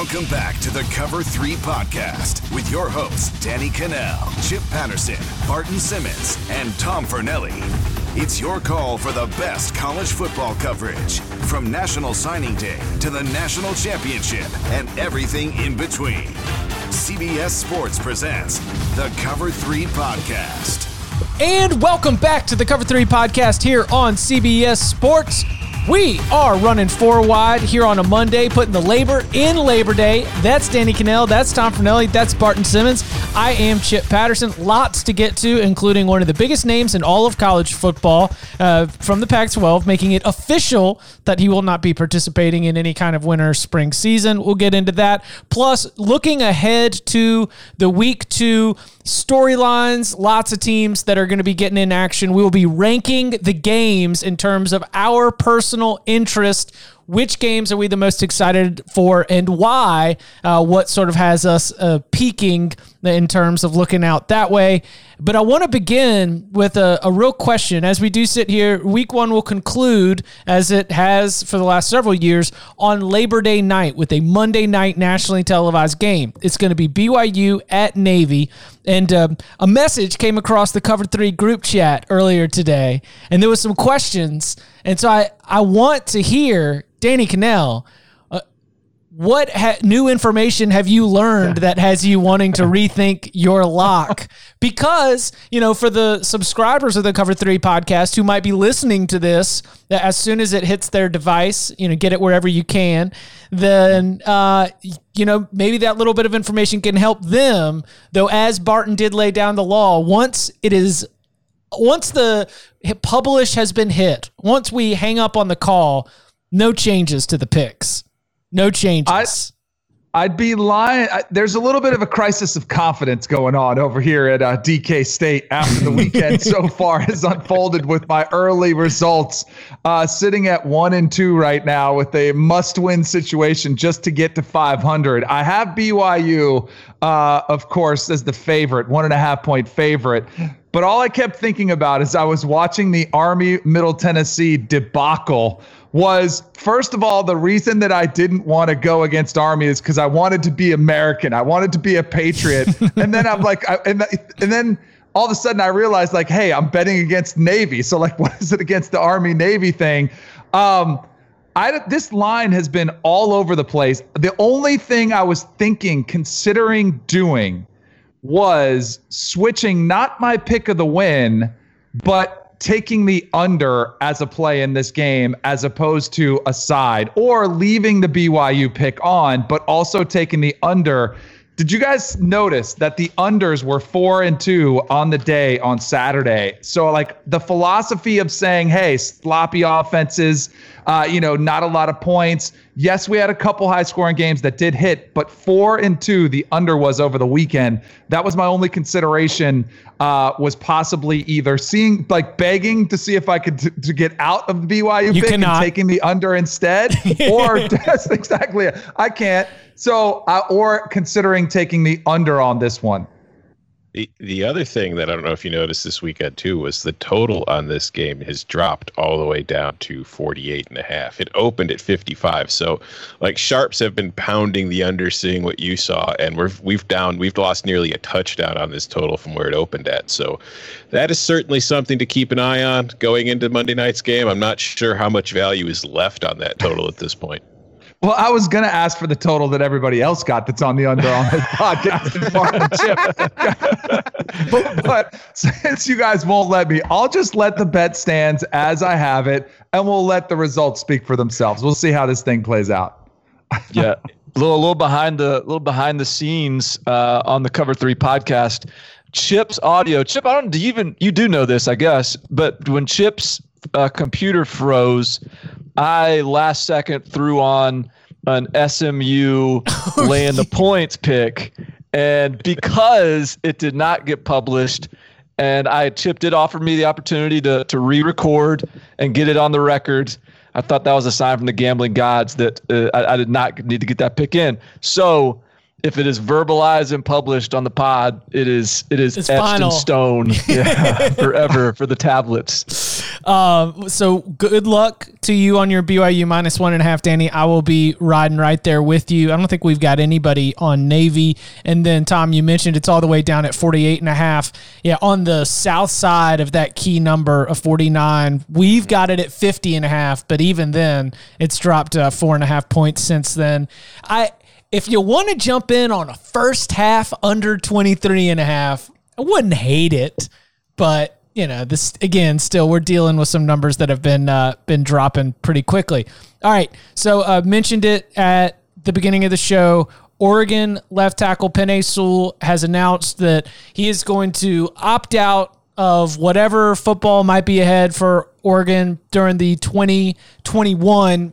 Welcome back to the Cover 3 podcast with your hosts, Danny Kanell, Chip Patterson, Barton Simmons, and Tom Fornelli. It's your call for the best college football coverage from National Signing Day to the National Championship and everything in between. CBS Sports presents the Cover 3 podcast. And welcome back to the Cover 3 podcast here on CBS Sports. We are running four wide here on a Monday, putting the labor in Labor Day. That's Danny Kanell. That's Tom Fornelli. That's Barton Simmons. I am Chip Patterson. Lots to get to, including one of the biggest names in all of college football uh, from the Pac 12, making it official that he will not be participating in any kind of winter spring season. We'll get into that. Plus, looking ahead to the week two storylines, lots of teams that are going to be getting in action. We will be ranking the games in terms of our personal interest. Which games are we the most excited for and why? Uh, what sort of has us uh, peaking in terms of looking out that way? But I want to begin with a, a real question. As we do sit here, week one will conclude, as it has for the last several years, on Labor Day night with a Monday night nationally televised game. It's going to be BYU at Navy. And um, a message came across the Cover 3 group chat earlier today, and there was some questions. And so I, I want to hear Danny Kanell what ha- new information have you learned that has you wanting to rethink your lock? Because, you know, for the subscribers of the Cover 3 podcast who might be listening to this that as soon as it hits their device, you know, get it wherever you can, then, uh, you know, maybe that little bit of information can help them. Though, as Barton did lay down the law, once it is once the publish has been hit, once we hang up on the call, no changes to the picks. No changes. I, would be lying. I, there's a little bit of a crisis of confidence going on over here at uh, DK State after the weekend so far has unfolded with my early results, uh, sitting at one and two right now with a must-win situation just to get to 500. I have BYU, uh, of course, as the favorite, one and a half point favorite. But all I kept thinking about as I was watching the Army Middle Tennessee debacle was first of all the reason that I didn't want to go against Army is because I wanted to be American. I wanted to be a patriot, and then I'm like, I, and and then all of a sudden I realized like, hey, I'm betting against Navy. So like, what is it against the Army Navy thing? Um, I this line has been all over the place. The only thing I was thinking, considering doing, was switching not my pick of the win, but taking the under as a play in this game as opposed to a side or leaving the BYU pick on, but also taking the under. Did you guys notice that the unders were four and two on the day on Saturday? So, like the philosophy of saying, hey, sloppy offenses, uh, you know, not a lot of points. Yes, we had a couple high scoring games that did hit, but four and two, the under was over the weekend. That was my only consideration. Uh, was possibly either seeing like begging to see if I could t- to get out of the BYU you pick cannot. and taking the under instead, or that's exactly it. I can't. So, uh, or considering taking the under on this one. The, the other thing that I don't know if you noticed this weekend too was the total on this game has dropped all the way down to 48 and a half. It opened at 55. So like sharps have been pounding the under seeing what you saw and we're we've down we've lost nearly a touchdown on this total from where it opened at. So that is certainly something to keep an eye on going into Monday night's game. I'm not sure how much value is left on that total at this point. Well, I was going to ask for the total that everybody else got that's on the under on this podcast but, but since you guys won't let me, I'll just let the bet stands as I have it, and we'll let the results speak for themselves. We'll see how this thing plays out. yeah, a little, a little behind the little behind the scenes uh, on the Cover Three podcast. Chip's audio. Chip, I don't do you even you do know this, I guess, but when Chip's uh, computer froze, I last second threw on an SMU laying the points pick, and because it did not get published, and I Chip it offered me the opportunity to to re-record and get it on the record. I thought that was a sign from the gambling gods that uh, I, I did not need to get that pick in. So if it is verbalized and published on the pod, it is it is It's etched final. in stone yeah, forever for the tablets. Um, so good luck to you on your BYU minus one and a half, Danny. I will be riding right there with you. I don't think we've got anybody on Navy. And then Tom, you mentioned it's all the way down at 48 and a half. Yeah, on the south side of that key number of 49, we've got it at 50 and a half, but even then it's dropped uh, four and a half points since then. I, if you want to jump in on a first half under 23 and a half, I wouldn't hate it, but you know, this again, still we're dealing with some numbers that have been uh, been dropping pretty quickly. All right, so uh, mentioned it at the beginning of the show. Oregon left tackle Penei Sewell has announced that he is going to opt out of whatever football might be ahead for Oregon during the 2021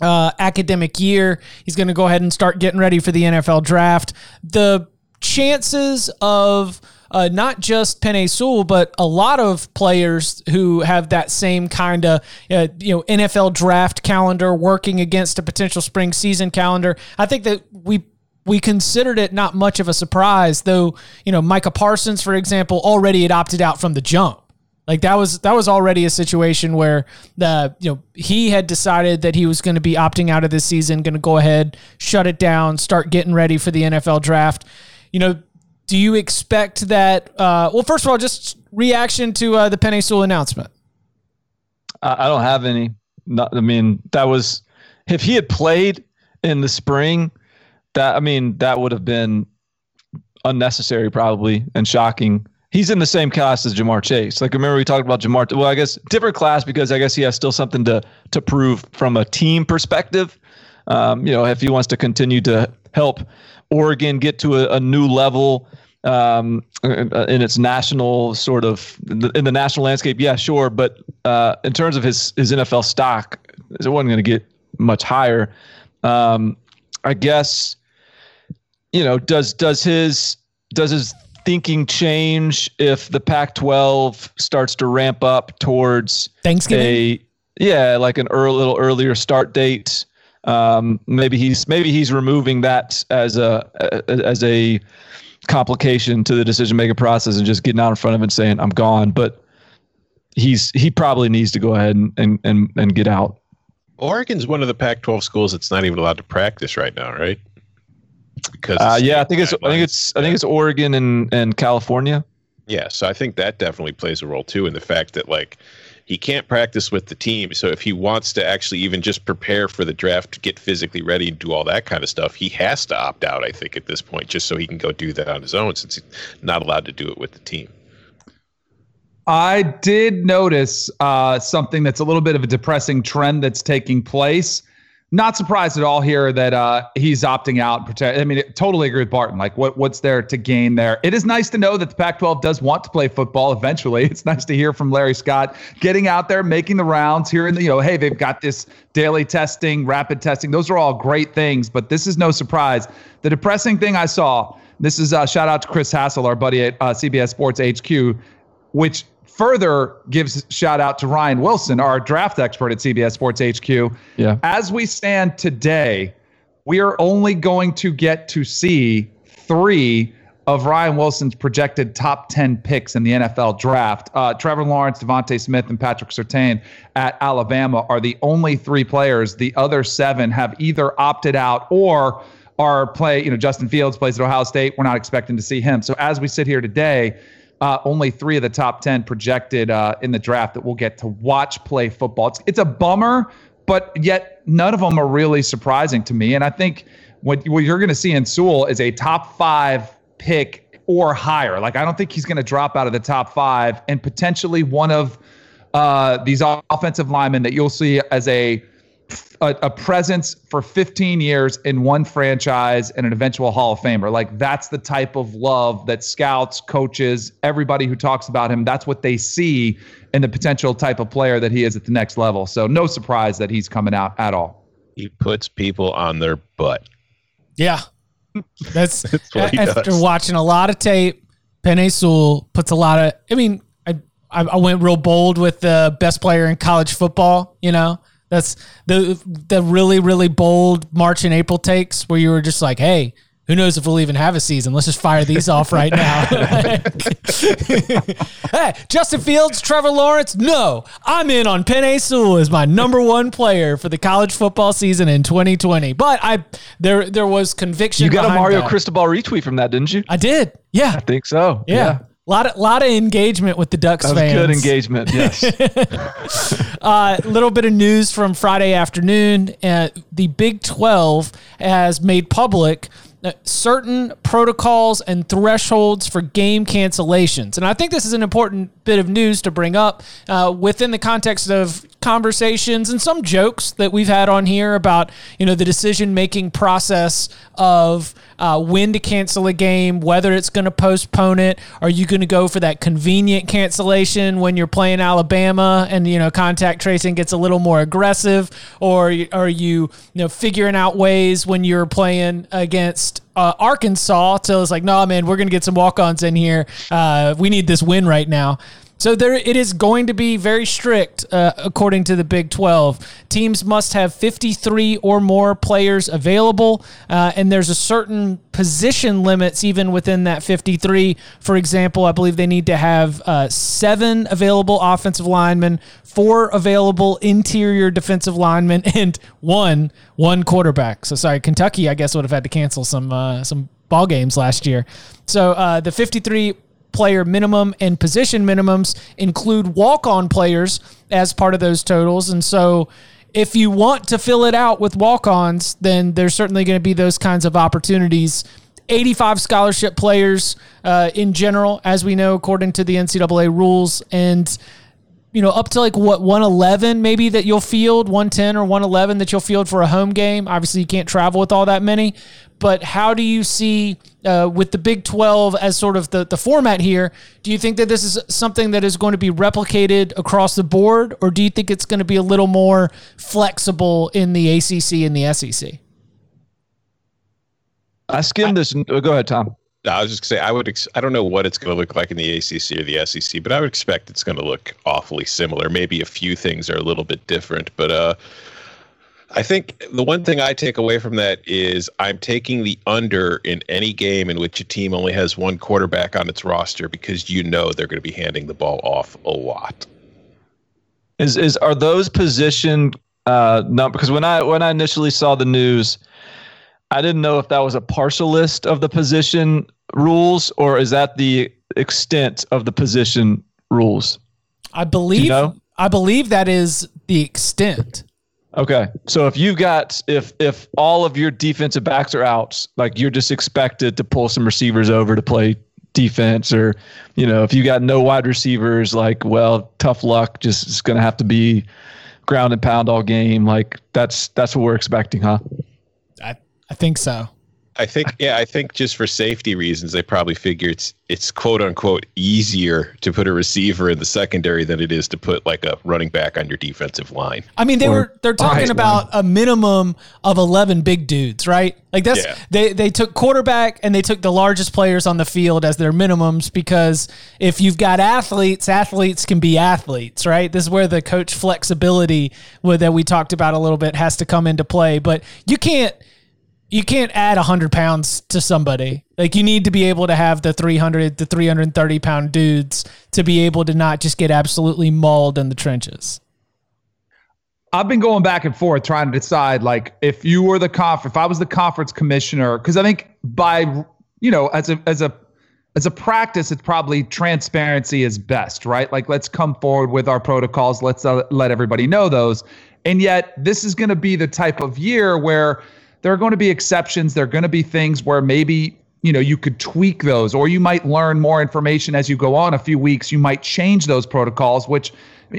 uh, academic year. He's going to go ahead and start getting ready for the NFL draft. The chances of uh, not just Penei Sewell, but a lot of players who have that same kind of uh, you know NFL draft calendar working against a potential spring season calendar. I think that we we considered it not much of a surprise, though. You know, Micah Parsons, for example, already had opted out from the jump. Like that was that was already a situation where the you know he had decided that he was going to be opting out of this season, going to go ahead, shut it down, start getting ready for the NFL draft. You know, do you expect that? Uh, well, first of all, just reaction to uh, the Penei Sewell announcement. I, I don't have any. Not, I mean, that was if he had played in the spring. That I mean, that would have been unnecessary, probably, and shocking. He's in the same class as Ja'Marr Chase. Like remember we talked about Ja'Marr. Well, I guess different class because I guess he has still something to to prove from a team perspective. Um, you know, if he wants to continue to help Oregon get to a, a new level um, in its national sort of in the national landscape, yeah, sure. But uh, in terms of his his NFL stock, it wasn't going to get much higher. Um, I guess you know does does his does his thinking change if the Pac-12 starts to ramp up towards Thanksgiving. a yeah like an early, little earlier start date? Um, maybe he's maybe he's removing that as a as a complication to the decision making process and just getting out in front of it and saying I'm gone. But he's he probably needs to go ahead and and and, and get out. Oregon's one of the Pac-12 schools that's not even allowed to practice right now, right? Because Uh, yeah, I think it's I think it's I think it's Oregon and and California. Yeah, so I think that definitely plays a role too in the fact that like he can't practice with the team. So if he wants to actually even just prepare for the draft, get physically ready and do all that kind of stuff, he has to opt out. I think at this point, just so he can go do that on his own, since he's not allowed to do it with the team. I did notice uh, something that's a little bit of a depressing trend that's taking place. Not surprised at all here that uh, he's opting out. I mean, totally agree with Barton. Like, what what's there to gain there? It is nice to know that the Pac-12 does want to play football eventually. It's nice to hear from Larry Scott getting out there, making the rounds, hearing the you know, hey, they've got this daily testing, rapid testing. Those are all great things, but this is no surprise. The depressing thing I saw. This is a shout out to Chris Hassel, our buddy at uh, CBS Sports HQ, which further gives shout out to Ryan Wilson, our draft expert at CBS Sports HQ. Yeah. As we stand today, we are only going to get to see three of Ryan Wilson's projected top 10 picks in the NFL draft. Uh, Trevor Lawrence, DeVonta Smith, and Patrick Surtain at Alabama are the only three players. The other seven have either opted out or are play, you know, Justin Fields plays at Ohio State. We're not expecting to see him. So as we sit here today, uh, only three of the top 10 projected uh, in the draft that we'll get to watch play football. It's, it's a bummer, but yet none of them are really surprising to me. And I think what, what you're going to see in Sewell is a top five pick or higher. Like, I don't think he's going to drop out of the top five and potentially one of uh, these offensive linemen that you'll see as a a, a, presence for 15 years in one franchise and an eventual Hall of Famer. Like that's the type of love that scouts, coaches, everybody who talks about him, that's what they see in the potential type of player that he is at the next level. So no surprise that he's coming out at all. He puts people on their butt. Yeah. That's, that's after does. watching a lot of tape. Penei Sewell puts a lot of. I mean, I I went real bold with the best player in college football. You know, that's the the really really bold March and April takes where you were just like, hey, who knows if we'll even have a season? Let's just fire these off right now. hey, Justin Fields, Trevor Lawrence. No, I'm in on Penei Sewell as my number one player for the college football season in 2020. But I there there was conviction. You got a Mario that. Cristobal retweet from that, didn't you? I did. Yeah, I think so. yeah. yeah. A lot of, lot of engagement with the Ducks that fans. Good engagement, yes. A uh, little bit of news from Friday afternoon. Uh, the Big 12 has made public uh, certain protocols and thresholds for game cancellations. And I think this is an important bit of news to bring up uh, within the context of conversations and some jokes that we've had on here about you know the decision making process of uh, when to cancel a game, whether it's going to postpone it. Are you going to go for that convenient cancellation when you're playing Alabama and you know contact tracing gets a little more aggressive, or are you you know figuring out ways when you're playing against uh, Arkansas till it's like, no, man, we're going to get some walk-ons in here. Uh, we need this win right now. So there, it is going to be very strict, uh, according to the Big 12. Teams must have 53 or more players available, uh, and there's a certain position limits even within that 53. For example, I believe they need to have uh, seven available offensive linemen, four available interior defensive linemen, and one one quarterback. So sorry, Kentucky, I guess would have had to cancel some uh, some ball games last year. So uh, the 53 player minimum and position minimums include walk on players as part of those totals. And so if you want to fill it out with walk ons, then there's certainly going to be those kinds of opportunities. 85 scholarship players uh, in general, as we know, according to the NCAA rules. And you know, up to like what 111 maybe that you'll field, 110 or 111 that you'll field for a home game. Obviously, you can't travel with all that many, but how do you see uh, with the Big 12 as sort of the, the format here? Do you think that this is something that is going to be replicated across the board, or do you think it's going to be a little more flexible in the ACC and the SEC? I skimmed this. Oh, go ahead, Tom. I was just gonna say I would. Ex- I don't know what it's going to look like in the ACC or the SEC, but I would expect it's going to look awfully similar. Maybe a few things are a little bit different, but uh, I think the one thing I take away from that is I'm taking the under in any game in which a team only has one quarterback on its roster because you know they're going to be handing the ball off a lot. Is is are those position uh not because when I when I initially saw the news I didn't know if that was a partial list of the position rules or is that the extent of the position rules? I believe you know? I believe that is the extent. Okay. So if you've got if if all of your defensive backs are out, like you're just expected to pull some receivers over to play defense or you know, if you got no wide receivers like well, tough luck, just it's going to have to be ground and pound all game. Like that's that's what we're expecting, huh? I I think so. I think yeah, I think just for safety reasons, they probably figure it's it's quote unquote easier to put a receiver in the secondary than it is to put like a running back on your defensive line. I mean, they or, were they're talking about line. a minimum of eleven big dudes, right? Like that's yeah. they they took quarterback and they took the largest players on the field as their minimums because if you've got athletes, athletes can be athletes, right? This is where the coach flexibility that we talked about a little bit has to come into play, but you can't you can't add 100 pounds to somebody. Like you need to be able to have the 300 to 330 pound dudes to be able to not just get absolutely mauled in the trenches. I've been going back and forth trying to decide like if you were the conf if I was the conference commissioner cuz I think by you know as a as a as a practice it's probably transparency is best, right? Like let's come forward with our protocols, let's uh, let everybody know those. And yet this is going to be the type of year where there are going to be exceptions. There are going to be things where maybe you know you could tweak those or you might learn more information as you go on. A few weeks you might change those protocols which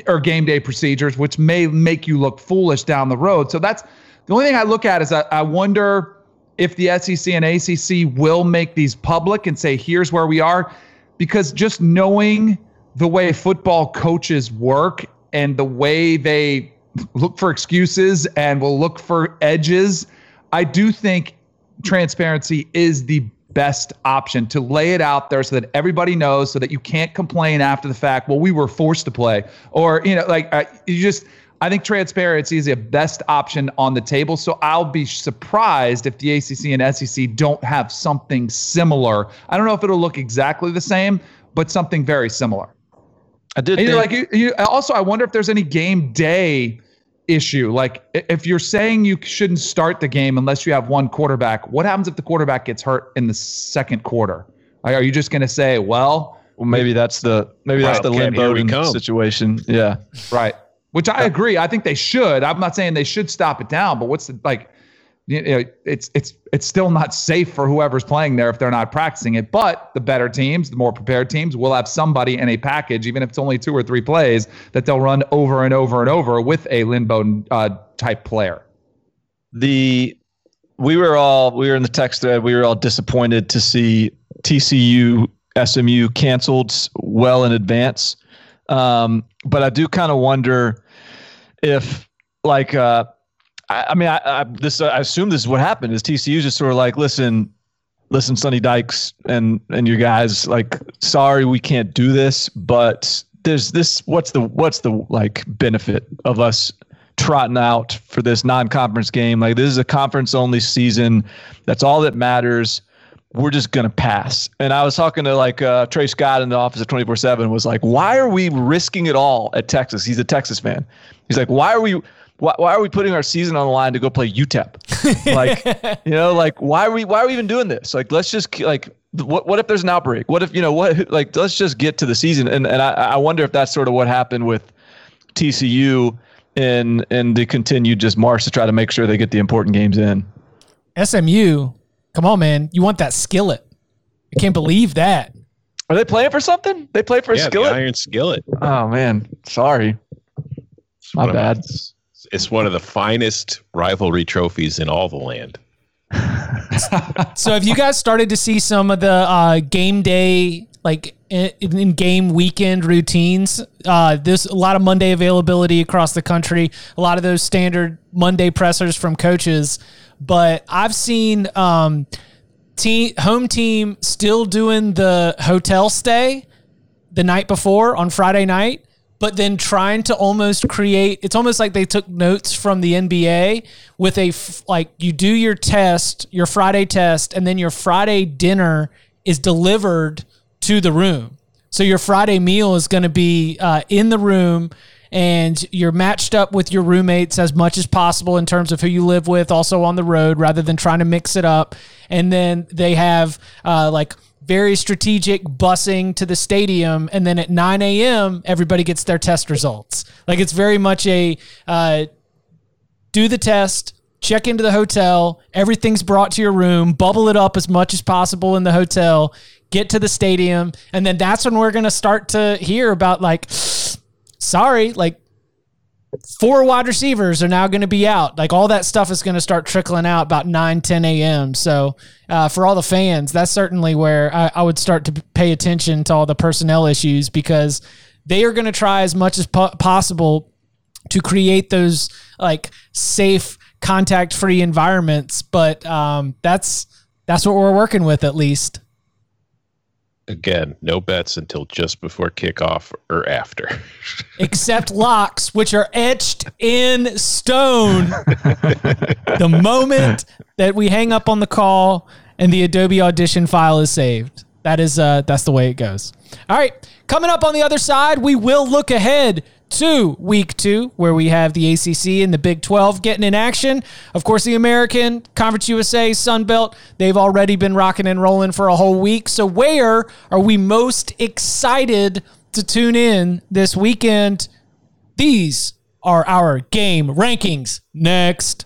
or game day procedures which may make you look foolish down the road. So that's the only thing i look at is i, I wonder if the sec and acc will make these public and say here's where we are. Because just knowing the way football coaches work and the way they look for excuses and will look for edges i do think transparency is the best option to lay it out there so that everybody knows so that you can't complain after the fact well we were forced to play. Or you know like uh, you just i think transparency is the best option on the table. So i'll be surprised if the acc and sec don't have something similar. I don't know if it'll look exactly the same but something very similar. I did and think, like you, you, also i wonder if there's any game day issue. Like if you're saying you shouldn't start the game unless you have one quarterback, what happens if the quarterback gets hurt in the second quarter? Like, are you just going to say, well, well, maybe that's the maybe that's the Lynn Bowden situation. Yeah, right. Which I agree. I think they should. I'm not saying they should stop it down, but what's the like? You know, it's it's it's still not safe for whoever's playing there if they're not practicing it. But the better teams, the more prepared teams, will have somebody in a package, even if it's only two or three plays, that they'll run over and over and over with a Lynn uh, type player. The we were all we were in the text thread. We were all disappointed to see TCU SMU canceled well in advance. Um, but I do kind of wonder if like. Uh, I, I mean, I, I this I assume this is what happened. Is TCU just sort of like, listen, listen, Sonny Dykes and and you guys, like, sorry, we can't do this, but there's this. What's the what's the like benefit of us trotting out for this non-conference game? Like, this is a conference-only season. That's all that matters we're just gonna pass. And I was talking to like uh, Trey Scott in the office of 24 seven was like, why are we risking it all at Texas? He's a Texas fan. He's like, why are we why, why are we putting our season on the line to go play UTEP? like, you know, like why are we why are we even doing this? Like, let's just like what what if there's an outbreak? What if you know what like let's just get to the season. And and I, I wonder if that's sort of what happened with TCU in in the continued just march to try to make sure they get the important games in. SMU, come on, man, you want that skillet? I can't believe that. Are they playing for something? They play for a yeah, skillet. iron skillet. Oh man, sorry. My bad. It's one of the finest rivalry trophies in all the land. so have you guys started to see some of the uh, game day like in, in, game weekend routines uh, there's a lot of monday availability across the country a lot of those standard monday pressers from coaches but i've seen um, team home team still doing the hotel stay the night before on friday night but then trying to almost create it's almost like they took notes from the NBA with a like you do your test, your Friday test and then your Friday dinner is delivered to the room. So your Friday meal is going to be uh, in the room and you're matched up with your roommates as much as possible in terms of who you live with also on the road rather than trying to mix it up and then they have uh, like very strategic busing to the stadium, and then at 9 a.m. everybody gets their test results. Like it's very much a uh, do the test, check into the hotel, everything's brought to your room, bubble it up as much as possible in the hotel, get to the stadium, and then that's when we're gonna start to hear about like, sorry, like four wide receivers are now going to be out. Like all that stuff is going to start trickling out about 9, 10 a.m. So uh, for all the fans, that's certainly where I, I, would start to pay attention to all the personnel issues because they are going to try as much as po- possible to create those like safe contact free environments. But um, that's that's what we're working with at least. Again, no bets until just before kickoff or after. Except locks, which are etched in stone. the moment that we hang up on the call and the Adobe Audition file is saved. That is uh that's the way it goes. All right, coming up on the other side, we will look ahead to week two, where we have the ACC and the Big 12 getting in action. Of course, the American, Conference USA, Sun Belt, they've already been rocking and rolling for a whole week. So, where are we most excited to tune in this weekend? These are our game rankings. Next.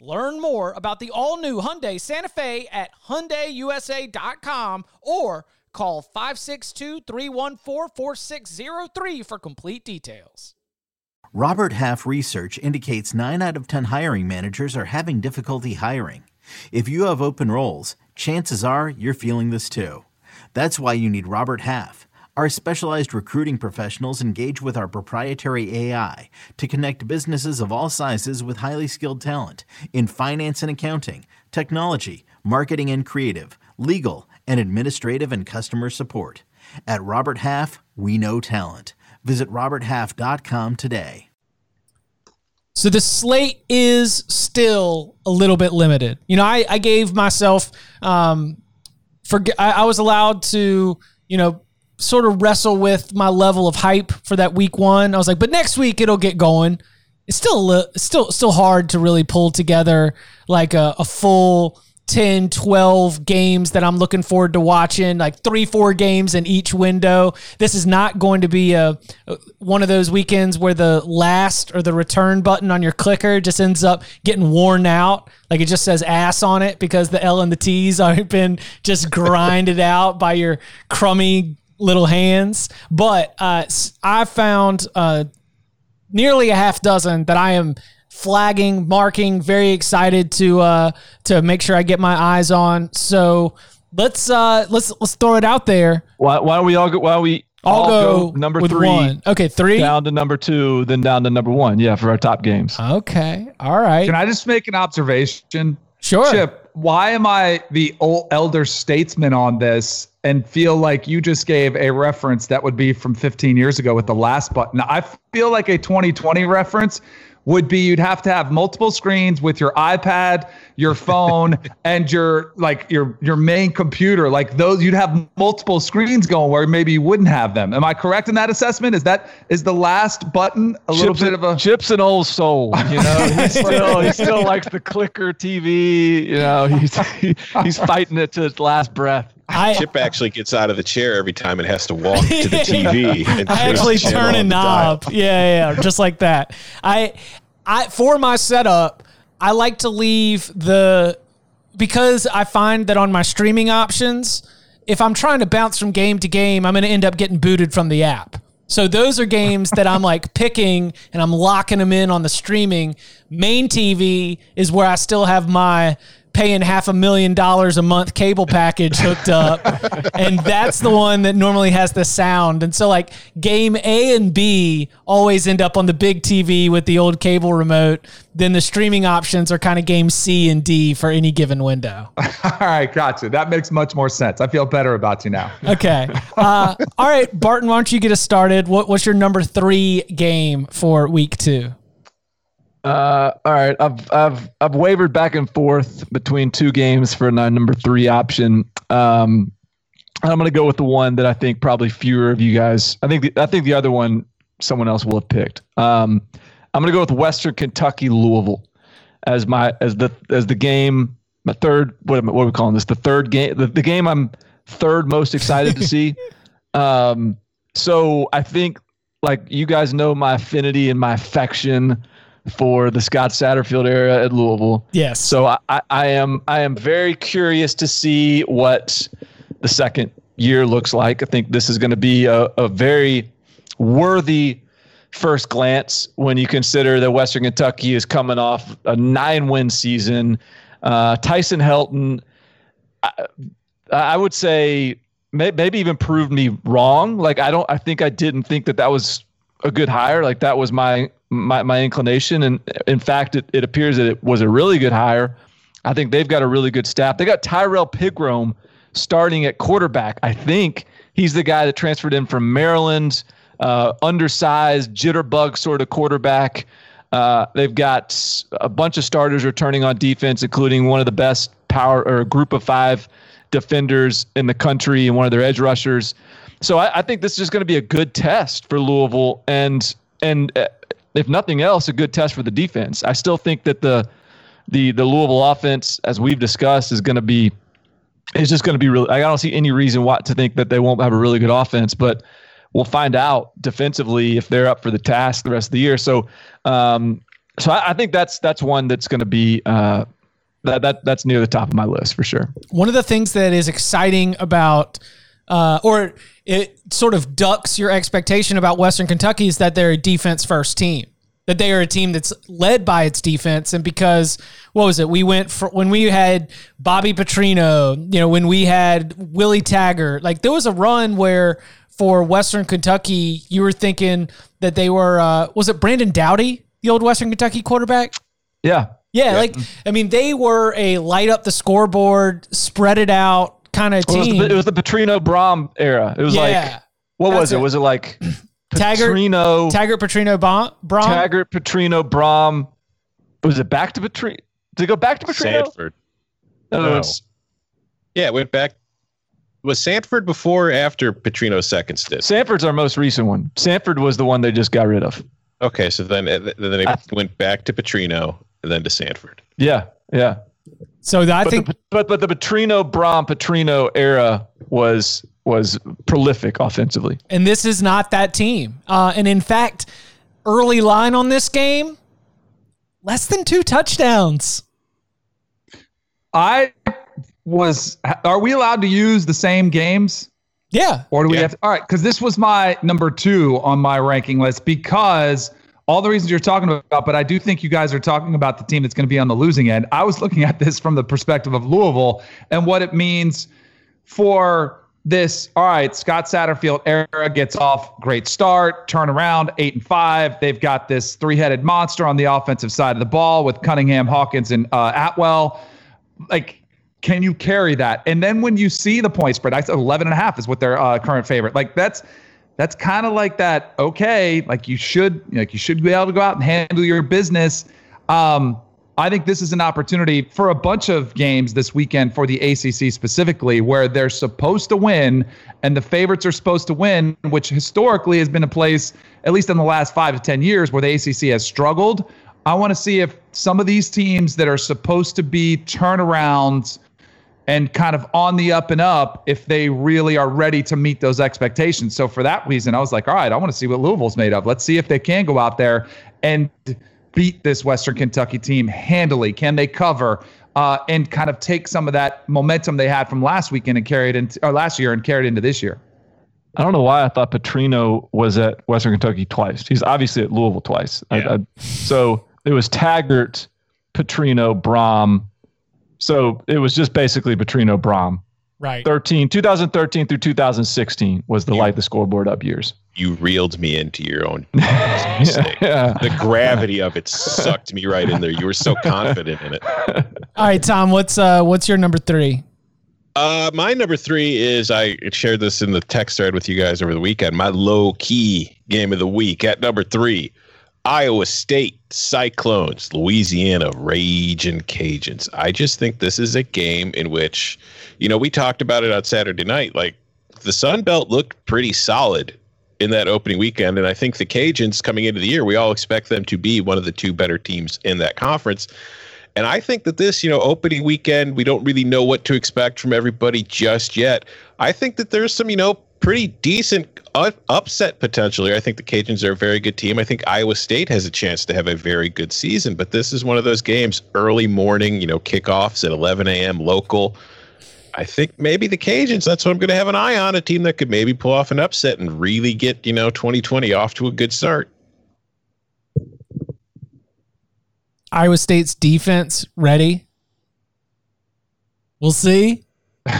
Learn more about the all-new Hyundai Santa Fe at hyundaiusa.com or call 562-314-4603 for complete details. Robert Half research indicates 9 out of 10 hiring managers are having difficulty hiring. If you have open roles, chances are you're feeling this too. That's why you need Robert Half. Our specialized recruiting professionals engage with our proprietary AI to connect businesses of all sizes with highly skilled talent in finance and accounting, technology, marketing and creative, legal, and administrative and customer support. At Robert Half, we know talent. Visit RobertHalf.com today. So the slate is still a little bit limited. You know, I, I gave myself um for I, I was allowed to, you know, sort of wrestle with my level of hype for that week one. I was like, but next week it'll get going. It's still still still hard to really pull together like a, a full 10, 12 games that I'm looking forward to watching, like three, four games in each window. This is not going to be a, one of those weekends where the last or the return button on your clicker just ends up getting worn out. Like it just says ass on it because the L and the T's are been just grinded out by your crummy little hands. But uh, I found uh, nearly a half dozen that I am flagging, marking, very excited to uh, to make sure I get my eyes on. So let's uh, let's let's throw it out there. Why, why don't we all go? Why don't we I'll all go, go, number with three, one. Okay, three. down to number two, then down to number one. Yeah, for our top games. Okay, all right. Can I just make an observation? sure. Chip, why am I the old elder statesman on this and feel like you just gave a reference that would be from 15 years ago with the last button? I feel like a 2020 reference would be you'd have to have multiple screens with your iPad, your phone, and your like your your main computer. Like those, you'd have multiple screens going where maybe you wouldn't have them. Am I correct in that assessment? Is that is the last button a little Chip's bit of a Chip's an old soul, you know. He still he still likes the clicker TV. You know, he's he, he's fighting it to its last breath. I, Chip actually gets out of the chair every time it has to walk to the TV. I actually turn a on the dial. knob. Yeah, yeah, yeah, just like that. I, I for my setup, I like to leave the because I find that on my streaming options, if I'm trying to bounce from game to game, I'm going to end up getting booted from the app. So those are games that I'm like picking and I'm locking them in on the streaming. Main TV is where I still have my paying half a million dollars a month cable package hooked up. and that's the one that normally has the sound. And so like game A and B always end up on the big TV with the old cable remote. Then the streaming options are kind of game C and D for any given window. All right, gotcha. That makes much more sense. I feel better about you now. Okay. Uh, all right, Barton, why don't you get us started? What, what's your number three game for week two? Uh, all right, I've I've I've wavered back and forth between two games for my number three option. Um, I'm gonna go with the one that I think probably fewer of you guys. I think the, I think the other one someone else will have picked. Um, I'm gonna go with Western Kentucky Louisville as my as the as the game my third what am what are we calling this the third game the, the game I'm third most excited to see. Um, so I think like you guys know my affinity and my affection for the Scott Satterfield era at Louisville. Yes. So I, I, I am I am very curious to see what the second year looks like. I think this is going to be a, a very worthy first glance when you consider that Western Kentucky is coming off a nine win season. Uh, Tyson Helton I, I would say may, maybe even proved me wrong. Like I don't, I think I didn't think that that was a good hire. Like that was my my, my inclination, and in fact, it, it appears that it was a really good hire. I think they've got a really good staff. They got Tyrrell Pigrome starting at quarterback. I think he's the guy that transferred in from Maryland, uh, undersized, jitterbug sort of quarterback. Uh, they've got a bunch of starters returning on defense, including one of the best power or group of five defenders in the country and one of their edge rushers. So I, I think this is going to be a good test for Louisville, and and uh, if nothing else, a good test for the defense. I still think that the the the Louisville offense, as we've discussed, is going to be is just going to be really. I don't see any reason why to think that they won't have a really good offense, but we'll find out defensively if they're up for the task the rest of the year. So, um, so I, I think that's that's one that's going to be uh, that that that's near the top of my list for sure. One of the things that is exciting about, uh, or it sort of ducks your expectation about Western Kentucky is that they're a defense first team. That they are a team that's led by its defense, and because what was it? We went for when we had Bobby Petrino, you know, when we had Willie Taggart. Like there was a run where for Western Kentucky, you were thinking that they were. Uh, was it Brandon Doughty, the old Western Kentucky quarterback? Yeah, yeah, like I mean, they were a light up the scoreboard, spread it out kind of Well, it, was team. the, it was the Petrino Brohm era. It was Yeah. like what was it? it. Was it like Taggart- Petrino, Taggart, Petrino, Bon- Braun. Taggart, Petrino, Brohm? Was it back to Petrino? Did it go back to Petrino? Sanford. No, no, No. Yeah, it went back. Was Sanford before or after Petrino's second stint? Sanford's our most recent one. Sanford was the one they just got rid of. Okay, so then then they I- went back to Petrino and then to Sanford. Yeah, yeah. So I But think the, but but the Petrino, Brohm, Petrino era was was prolific offensively. and this is not that team. Uh, and in fact, early line on this game, less than two touchdowns. I was. Are we allowed to use the same games? Yeah, Or do we Yeah. have to? All right, because this was my number two on my ranking list because all the reasons you're talking about, but I do think you guys are talking about the team that's going to be on the losing end. I was looking at this from the perspective of Louisville and what it means for this. All right, Scott Satterfield era gets off great start, turn around, eight and five. They've got this three-headed monster on the offensive side of the ball with Cunningham, Hawkins, and uh, Atwell. Like, can you carry that? And then when you see the point spread, I said 11 and a half is what their uh, current favorite. Like that's that's kind of like that. Okay, like you should like you should be able to go out and handle your business. Um, I think this is an opportunity for a bunch of games this weekend for the ACC specifically, where they're supposed to win and the favorites are supposed to win, which historically has been a place, at least in the last five to 10 years, where the ACC has struggled. I want to see if some of these teams that are supposed to be turnarounds and kind of on the up and up if they really are ready to meet those expectations. So for that reason, I was like, all right, I want to see what Louisville's made of. Let's see if they can go out there and beat this Western Kentucky team handily. Can they cover uh, and kind of take some of that momentum they had from last weekend and carry it into or last year and carry it into this year? I don't know why I thought Petrino was at Western Kentucky twice. He's obviously at Louisville twice. I- Yeah. I- so it was Taggart, Petrino, Brohm. So it was just basically Petrino, Brohm. right. 13, 2013 through 2016 was the light the scoreboard up years. You reeled me into your own mistake. Yeah. The gravity of it sucked me right in there. You were so confident in it. All right, Tom. What's uh what's your number three? Uh, my number three is I shared this in the text thread with you guys over the weekend. My low key game of the week at number three, Iowa State Cyclones, Louisiana Raging Cajuns. I just think this is a game in which, you know, we talked about it on Saturday night. Like the Sun Belt looked pretty solid in that opening weekend, and I think the Cajuns coming into the year, we all expect them to be one of the two better teams in that conference. And I think that this, you know, opening weekend, we don't really know what to expect from everybody just yet. I think that there's some, you know, pretty decent upset potentially. I think the Cajuns are a very good team. I think Iowa State has a chance to have a very good season, but this is one of those games, early morning, you know, kickoffs at 11 a.m. local. I think maybe the Cajuns, that's what I'm going to have an eye on, a team that could maybe pull off an upset and really get, you know, 2020 off to a good start. Iowa State's defense ready. We'll see.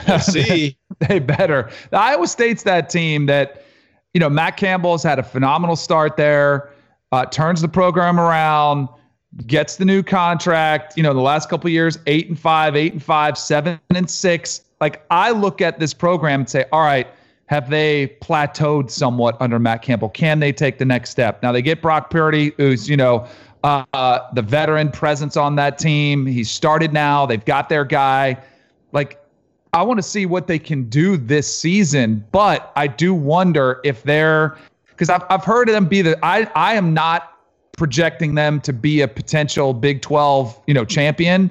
We'll see. they better. The Iowa State's that team that, you know, Matt Campbell's had a phenomenal start there, uh, turns the program around, gets the new contract. You know, the last couple years, eight and five, eight and five, seven and six. Like I look at this program and say, all right, have they plateaued somewhat under Matt Campbell? Can they take the next step? Now they get Brock Purdy, who's you know uh, uh, the veteran presence on that team. He's started now. They've got their guy. Like I want to see what they can do this season, but I do wonder if they're because I've I've heard them be the I I am not projecting them to be a potential Big 12 you know champion.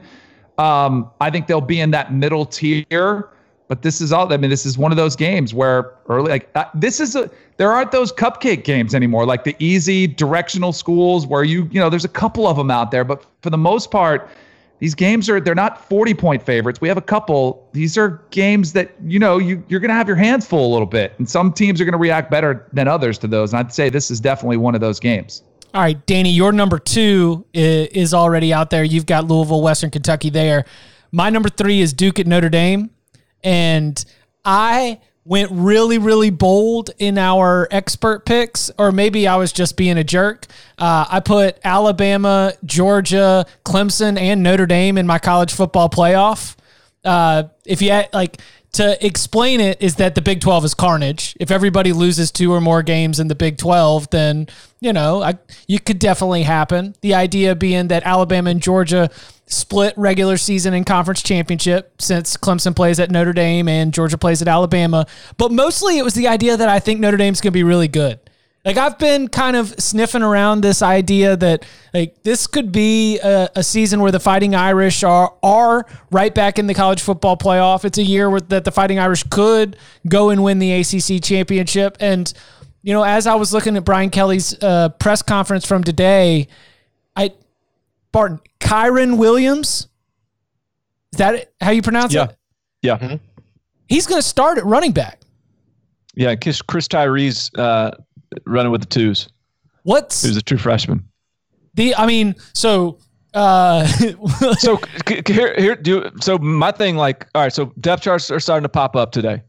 Um, I think they'll be in that middle tier. But this is all. I mean, this is one of those games where early, like uh, this is a. There aren't those cupcake games anymore, like the easy directional schools where you, you know, there's a couple of them out there, but for the most part, these games are they're not 40 point favorites. We have a couple. These are games that you know you you're going to have your hands full a little bit, and some teams are going to react better than others to those. And I'd say this is definitely one of those games. All right, Danny, your number two is already out there. You've got Louisville, Western Kentucky there. My number three is Duke at Notre Dame. And I went really, really bold in our expert picks, or maybe I was just being a jerk. Uh, I put Alabama, Georgia, Clemson, and Notre Dame in my college football playoff. Uh, if you had, like, to explain it is that the Big 12 is carnage. If everybody loses two or more games in the Big 12, then, you know, I, you could definitely happen. The idea being that Alabama and Georgia split regular season and conference championship since Clemson plays at Notre Dame and Georgia plays at Alabama. But mostly it was the idea that I think Notre Dame's going to be really good. Like I've been kind of sniffing around this idea that like this could be a, a, season where the Fighting Irish are are right back in the college football playoff. It's a year where, that the Fighting Irish could go and win the ACC championship. And you know, as I was looking at Brian Kelly's uh, press conference from today, I Barton Kyren Williams. Is that how you pronounce yeah. it? Yeah. Mm-hmm. He's going to start at running back. Yeah, Chris, Chris Tyree's uh, running with the twos. What's who's a true freshman? The I mean, so uh so here here do so my thing like all right, so depth charts are starting to pop up today.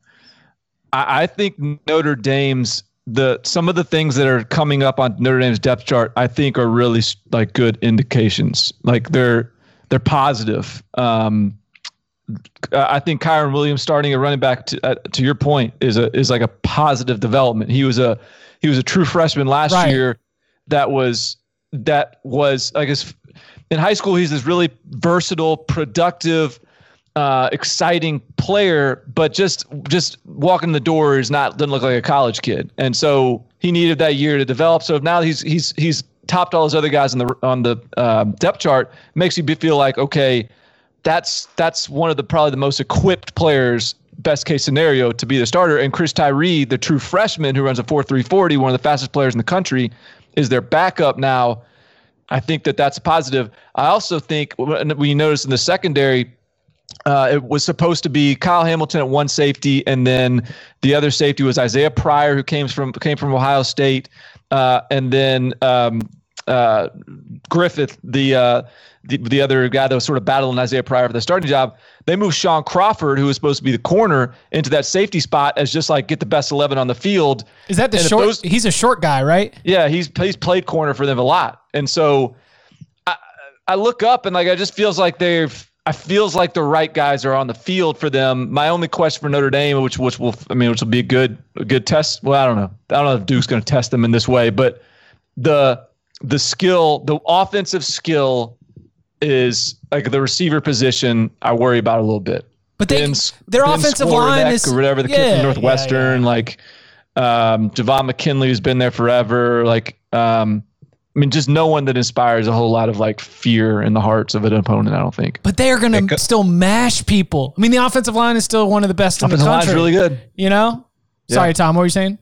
I, I think Notre Dame's the some of the things that are coming up on Notre Dame's depth chart, I think, are really like good indications. Like they're they're positive. Um, I think Kyren Williams starting a running back to, uh, to your point is a is like a positive development. He was a he was a true freshman last right. year. That was that was I guess in high school he's this really versatile, productive uh, exciting player, but just just walking the door is not doesn't look like a college kid, and so he needed that year to develop. So now he's he's he's topped all those other guys on the on the uh, depth chart. Makes you feel like okay, that's that's one of the probably the most equipped players. Best case scenario to be the starter, and Chris Tyree, the true freshman who runs a four three forty, one of the fastest players in the country, is their backup now. I think that that's a positive. I also think we notice in the secondary, uh, it was supposed to be Kyle Hamilton at one safety, and then the other safety was Isaiah Pryor, who came from came from Ohio State, uh, and then um, uh, Griffith, the, uh, the the other guy that was sort of battling Isaiah Pryor for the starting job. They moved Shaun Crawford, who was supposed to be the corner, into that safety spot as just like get the best eleven on the field. Is that the and short? Those, he's a short guy, right? Yeah, he's he's played corner for them a lot, and so I, I look up and like I just feels like they've I feels like the right guys are on the field for them. My only question for Notre Dame, which which will I mean, which will be a good a good test. Well, I don't know. I don't know if Duke's going to test them in this way, but the the skill, the offensive skill, is like the receiver position. I worry about a little bit. But they, ben, their ben offensive line is or whatever the yeah, kid from Northwestern, yeah, yeah. like um, Javon McKinley, who's been there forever. Like um, I mean, just no one that inspires a whole lot of like fear in the hearts of an opponent. I don't think. But they are going to still mash people. I mean, the offensive line is still one of the best offensive in the country. Offensive line is really good. You know. Yeah. Sorry, Tom. What were you saying?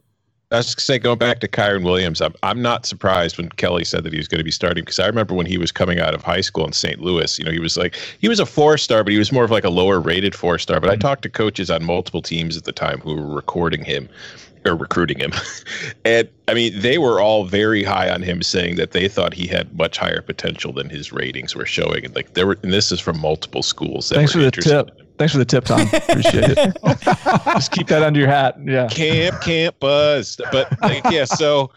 I was saying, going back to Kyren Williams, I'm, I'm not surprised when Kelly said that he was going to be starting because I remember when he was coming out of high school in St. Louis, you know, he was like, he was a four star, but he was more of like a lower rated four star. But I talked to coaches on multiple teams at the time who were recording him or recruiting him. and I mean, they were all very high on him, saying that they thought he had much higher potential than his ratings were showing. And like there were, and this is from multiple schools. Thanks for the tip. Thanks for the tip, Tom. Appreciate it. Just keep that under your hat. Yeah. Camp, camp buzz. But like, yeah, so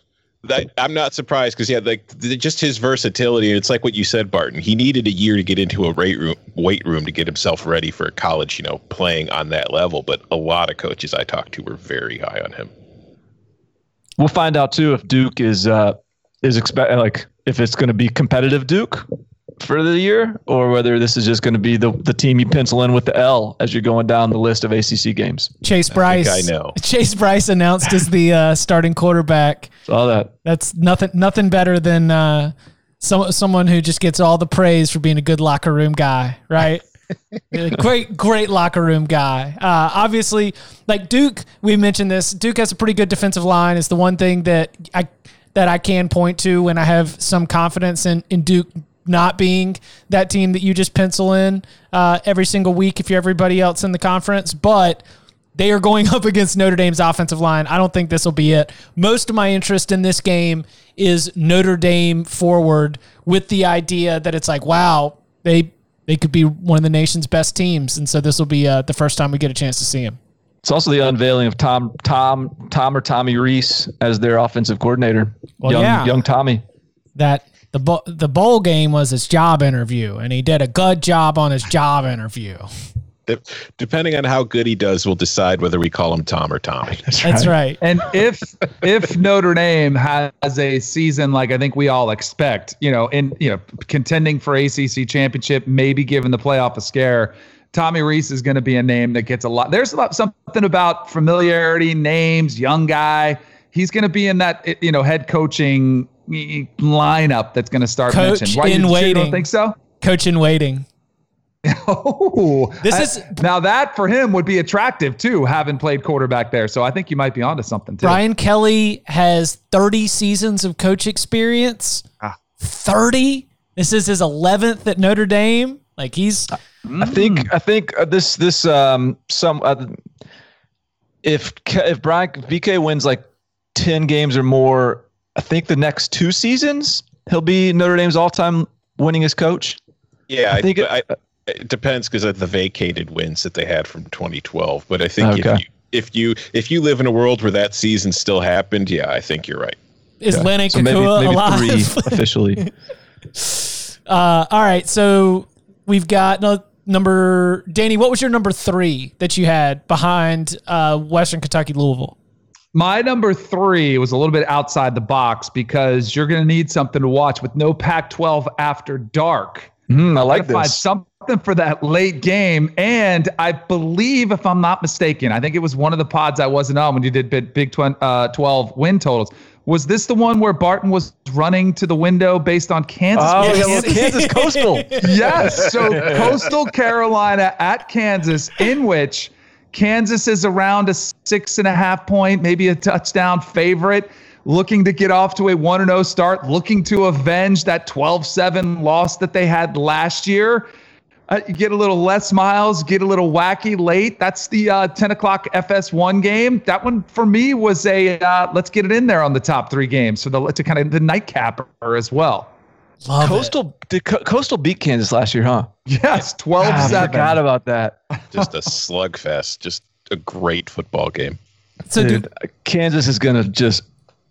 that I'm not surprised because yeah, like the, just his versatility. It's like what you said, Barton. He needed a year to get into a weight room, weight room to get himself ready for college. You know, playing on that level. But a lot of coaches I talked to were very high on him. We'll find out too if Duke is uh is expect like if it's going to be competitive Duke for the year or whether this is just going to be the the team you pencil in with the L as you're going down the list of ACC games. Chase Brice. I know. Chase Brice announced as the uh, starting quarterback. Saw that. That's nothing. Nothing better than uh, some someone who just gets all the praise for being a good locker room guy, right? great, great locker room guy. Uh, obviously, like Duke, we mentioned this. Duke has a pretty good defensive line. It's the one thing that I that I can point to when I have some confidence in in Duke not being that team that you just pencil in uh, every single week if you're everybody else in the conference, but. They are going up against Notre Dame's offensive line. I don't think this will be it. Most of my interest in this game is Notre Dame forward with the idea that it's like, wow, they they could be one of the nation's best teams, and so this will be uh, the first time we get a chance to see him. It's also the unveiling of Tom Tom Tom or Tommy Rees as their offensive coordinator. Well, young yeah. young Tommy. That the bo- the bowl game was his job interview, and he did a good job on his job interview. Depending on how good he does, we'll decide whether we call him Tom or Tommy. That's right. And if if Notre Dame has a season like I think we all expect, you know, in you know contending for ACC championship, maybe giving the playoff a scare, Tommy Rees is going to be a name that gets a lot. There's a lot, something about familiarity, names, young guy. He's going to be in that you know head coaching lineup that's going to start Coach mentioning. Why in you, you waiting. don't think so? Coach in waiting. Oh, This I- is- now that for him would be attractive too, having played quarterback there. So I think you might be onto something too. Brian Kelly has 30 seasons of coach experience. Ah. 30. This is his 11th at Notre Dame. Like he's I think I think uh, this this um some uh, if if Brian VK wins like ten games or more, I think the next two seasons he'll be Notre Dame's all time winningest coach. Yeah, I I think think it- I, it depends because of the vacated wins that they had from 2012. But I think Okay. if you if you if you live in a world where that season still happened, yeah, I think you're right. is Yeah. Lenny so maybe, maybe alive? three officially. Uh, all right, so we've got no, number Danny. What was your number three that you had behind uh, Western Kentucky Louisville? My number three was a little bit outside the box because you're going to need something to watch with no Pac 12 after dark. Hmm, I like Gotta find this. something for that late game. And I believe, if I'm not mistaken, I think it was one of the pods I wasn't on when you did Big, uh, 12 win totals. Was this the one where Barton was running to the window based on Kansas? Oh, Yes. Kansas Coastal. yes. So Coastal Carolina at Kansas, in which Kansas is around a six and a half point, maybe a touchdown favorite, looking to get off to a 1 0 start, looking to avenge that 12 7 loss that they had last year. Uh, you get a little less miles, get a little wacky late. That's the uh, 10 o'clock FS1 game. That one for me was a uh, let's get it in there on the top three games. So the to kind of the nightcapper as well. Love it. Coastal did Co- Coastal beat Kansas last year, huh? Yes, 12 ah, I 7. forgot about that. Just a slugfest, just a great football game. So, do, Dude, Kansas is gonna just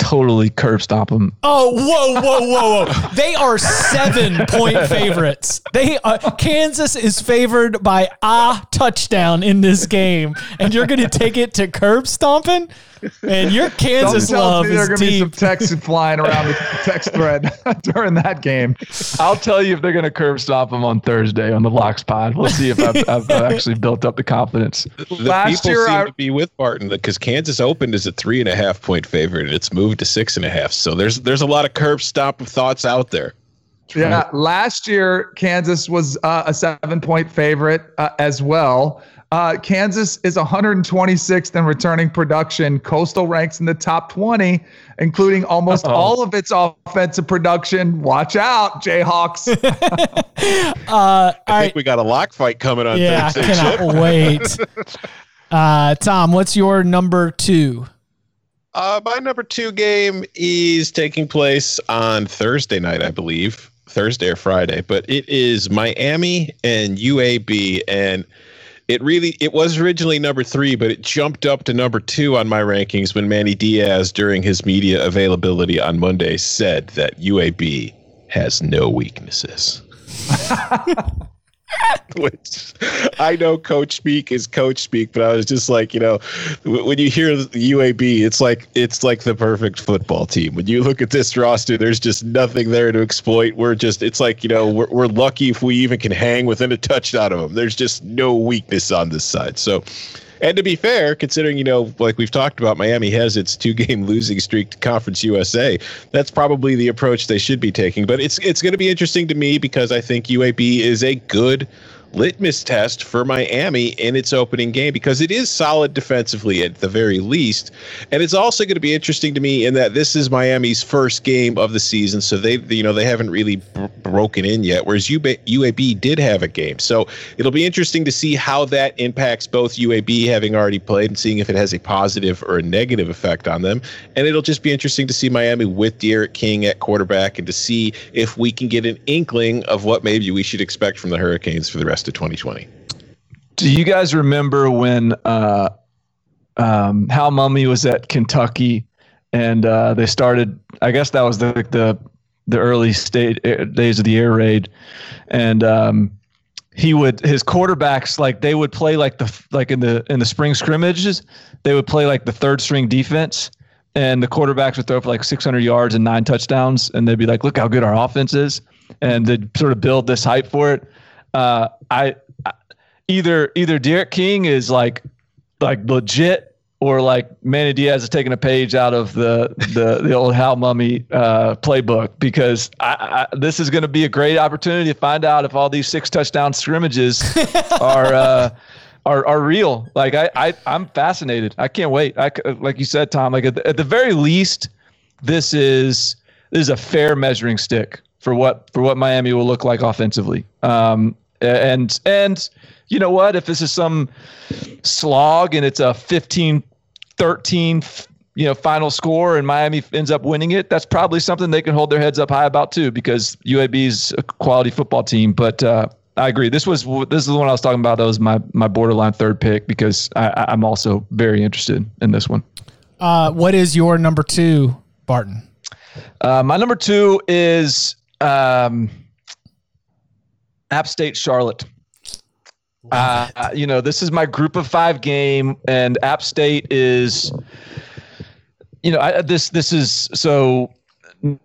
totally curb stomp them. oh, whoa, whoa, whoa, whoa! They are seven point favorites. They uh, Kansas is favored by a touchdown in this game, and you're going to take it to curb stomping. And your Kansas Something tells love me there are is going to be some deep. texts flying around the text thread during that game. I'll tell you if they're gonna curb stomp them on Thursday on the Locks Pod. We'll see if I've, I've actually built up the confidence. The Last people year, seem I- to be with Barton because Kansas opened as a three and a half point favorite, and it's moved to six and a half. So there's there's a lot of curb stop thoughts out there. Yeah, last year Kansas was uh, a seven-point favorite uh, as well. Uh, Kansas is 126th in returning production. Coastal ranks in the top 20, including almost Uh-oh. all of its offensive production. Watch out, Jayhawks. Uh, all I right, think we got a lock fight coming on yeah, I Thursday. Chip. cannot wait. Uh, Tom, what's your number two? Uh, my number two game is taking place on Thursday night, I believe, Thursday or Friday, but it is Miami and UAB. And it really it was originally number three, but it jumped up to number two on my rankings when Manny Diaz, during his media availability on Monday, said that UAB has no weaknesses. Which I know coach speak is coach speak, but I was just like, you know, when you hear UAB, it's like it's like the perfect football team. When you look at this roster, there's just nothing there to exploit. We're just it's like, you know, we're we're lucky if we even can hang within a touchdown of them. There's just no weakness on this side. So and to be fair, considering, you know, like we've talked about, Miami has its two game losing streak to Conference USA, that's probably the approach they should be taking. But it's it's going to be interesting to me because I think UAB is a good litmus test for Miami in its opening game because it is solid defensively at the very least. And it's also going to be interesting to me in that this is Miami's first game of the season, so they you know they haven't really b- broken in yet whereas UAB did have a game. So it'll be interesting to see how that impacts both UAB having already played and seeing if it has a positive or a negative effect on them. And it'll just be interesting to see Miami with D'Eriq King at quarterback and to see if we can get an inkling of what maybe we should expect from the Hurricanes for the rest rest of 2020. Do you guys remember when uh, um, Hal Mumme was at Kentucky and uh, they started? I guess that was the the the early state uh, days of the air raid, and um, he would his quarterbacks like they would play like the like in the in the spring scrimmages they would play like the third string defense and the quarterbacks would throw for like 600 yards and nine touchdowns and they'd be like look how good our offense is and they'd sort of build this hype for it uh, I, I either either D'Eriq King is like like legit or like Manny Diaz is taking a page out of the the, the old Hal Mumme uh, playbook because I, I, this is going to be a great opportunity to find out if all these six touchdown scrimmages are uh, are are real. Like I, I I'm fascinated. I can't wait. I like you said, Tom. Like at the, at the very least, this is this is a fair measuring stick for what for what Miami will look like offensively. Um, and and you know what? If this is some slog and it's a 15 13 you know final score and Miami ends up winning it, that's probably something they can hold their heads up high about too because UAB is a quality football team. But uh, I agree. This was this is the one I was talking about. That was my my borderline third pick because I, I'm also very interested in this one. Uh, what is your number two, Barton? Uh, my number two is um, App State Charlotte. Uh, you know, this is my group of five game, and App State is, you know, I, this this is so